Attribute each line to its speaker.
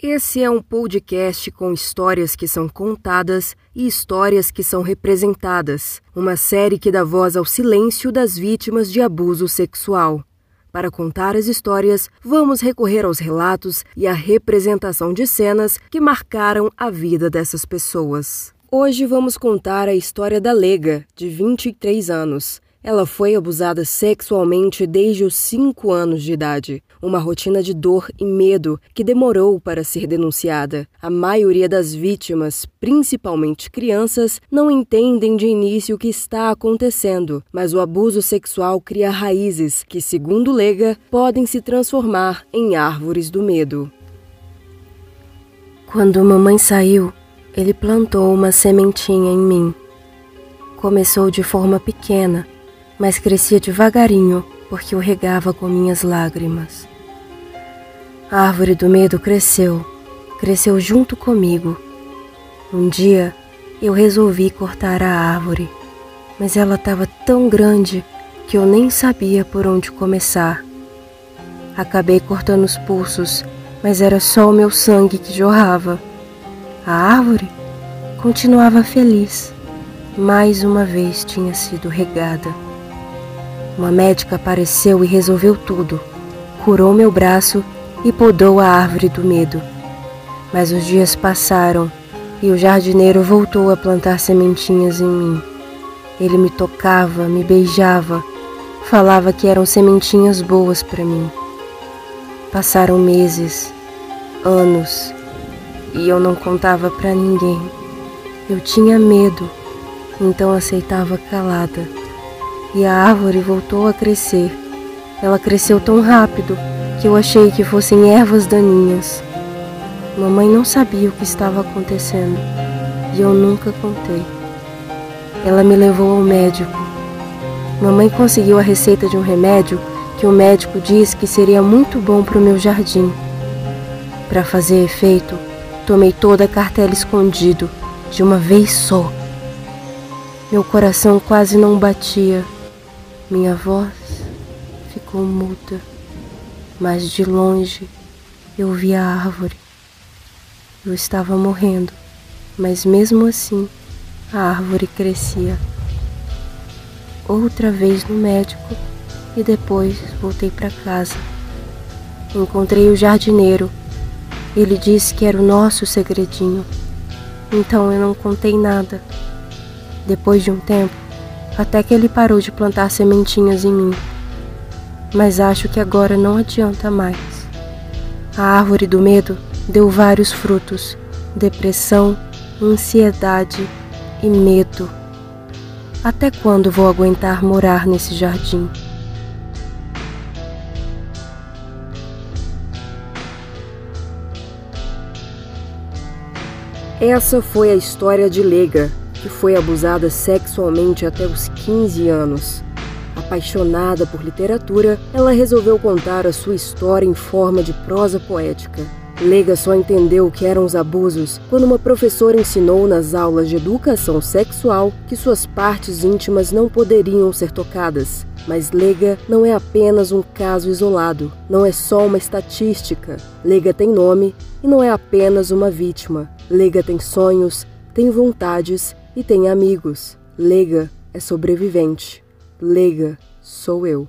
Speaker 1: Esse é um podcast com histórias que são contadas e histórias que são representadas, uma série que dá voz ao silêncio das vítimas de abuso sexual. Para contar as histórias, vamos recorrer aos relatos e à representação de cenas que marcaram a vida dessas pessoas. Hoje vamos contar a história da Lega, de 23 anos. Ela foi abusada sexualmente desde os 5 anos de idade, uma rotina de dor e medo que demorou para ser denunciada. A maioria das vítimas, principalmente crianças, não entendem de início o que está acontecendo, mas o abuso sexual cria raízes que, segundo Lega, podem se transformar em árvores do medo. Quando mamãe saiu, ele plantou uma sementinha em mim. Começou de forma pequena mas crescia devagarinho porque eu regava com minhas lágrimas. A árvore do medo cresceu, cresceu junto comigo. Um dia eu resolvi cortar a árvore, mas ela estava tão grande que eu nem sabia por onde começar. Acabei cortando os pulsos, mas era só o meu sangue que jorrava. A árvore continuava feliz. Mais uma vez tinha sido regada. Uma médica apareceu e resolveu tudo. Curou meu braço e podou a árvore do medo. Mas os dias passaram e o jardineiro voltou a plantar sementinhas em mim. Ele me tocava, me beijava, falava que eram sementinhas boas para mim. Passaram meses, anos, e eu não contava para ninguém. Eu tinha medo, então aceitava calada e a árvore voltou a crescer. Ela cresceu tão rápido que eu achei que fossem ervas daninhas. Mamãe não sabia o que estava acontecendo e eu nunca contei. Ela me levou ao médico. Mamãe conseguiu a receita de um remédio que o médico disse que seria muito bom para o meu jardim. Para fazer efeito, tomei toda a cartela escondido, de uma vez só. Meu coração quase não batia minha voz ficou muda, mas de longe eu vi a árvore. Eu estava morrendo, mas mesmo assim a árvore crescia. Outra vez no médico e depois voltei para casa. Encontrei o jardineiro. Ele disse que era o nosso segredinho. Então eu não contei nada. Depois de um tempo, até que ele parou de plantar sementinhas em mim. Mas acho que agora não adianta mais. A árvore do medo deu vários frutos: depressão, ansiedade e medo. Até quando vou aguentar morar nesse jardim? Essa foi a história de Lega, que foi abusada sexualmente até os 15 anos. Apaixonada por literatura, ela resolveu contar a sua história em forma de prosa poética. Lega só entendeu o que eram os abusos quando uma professora ensinou nas aulas de educação sexual que suas partes íntimas não poderiam ser tocadas. Mas Lega não é apenas um caso isolado, não é só uma estatística. Lega tem nome e não é apenas uma vítima. Lega tem sonhos, tem vontades e tem amigos. Lega é sobrevivente. Lega sou eu.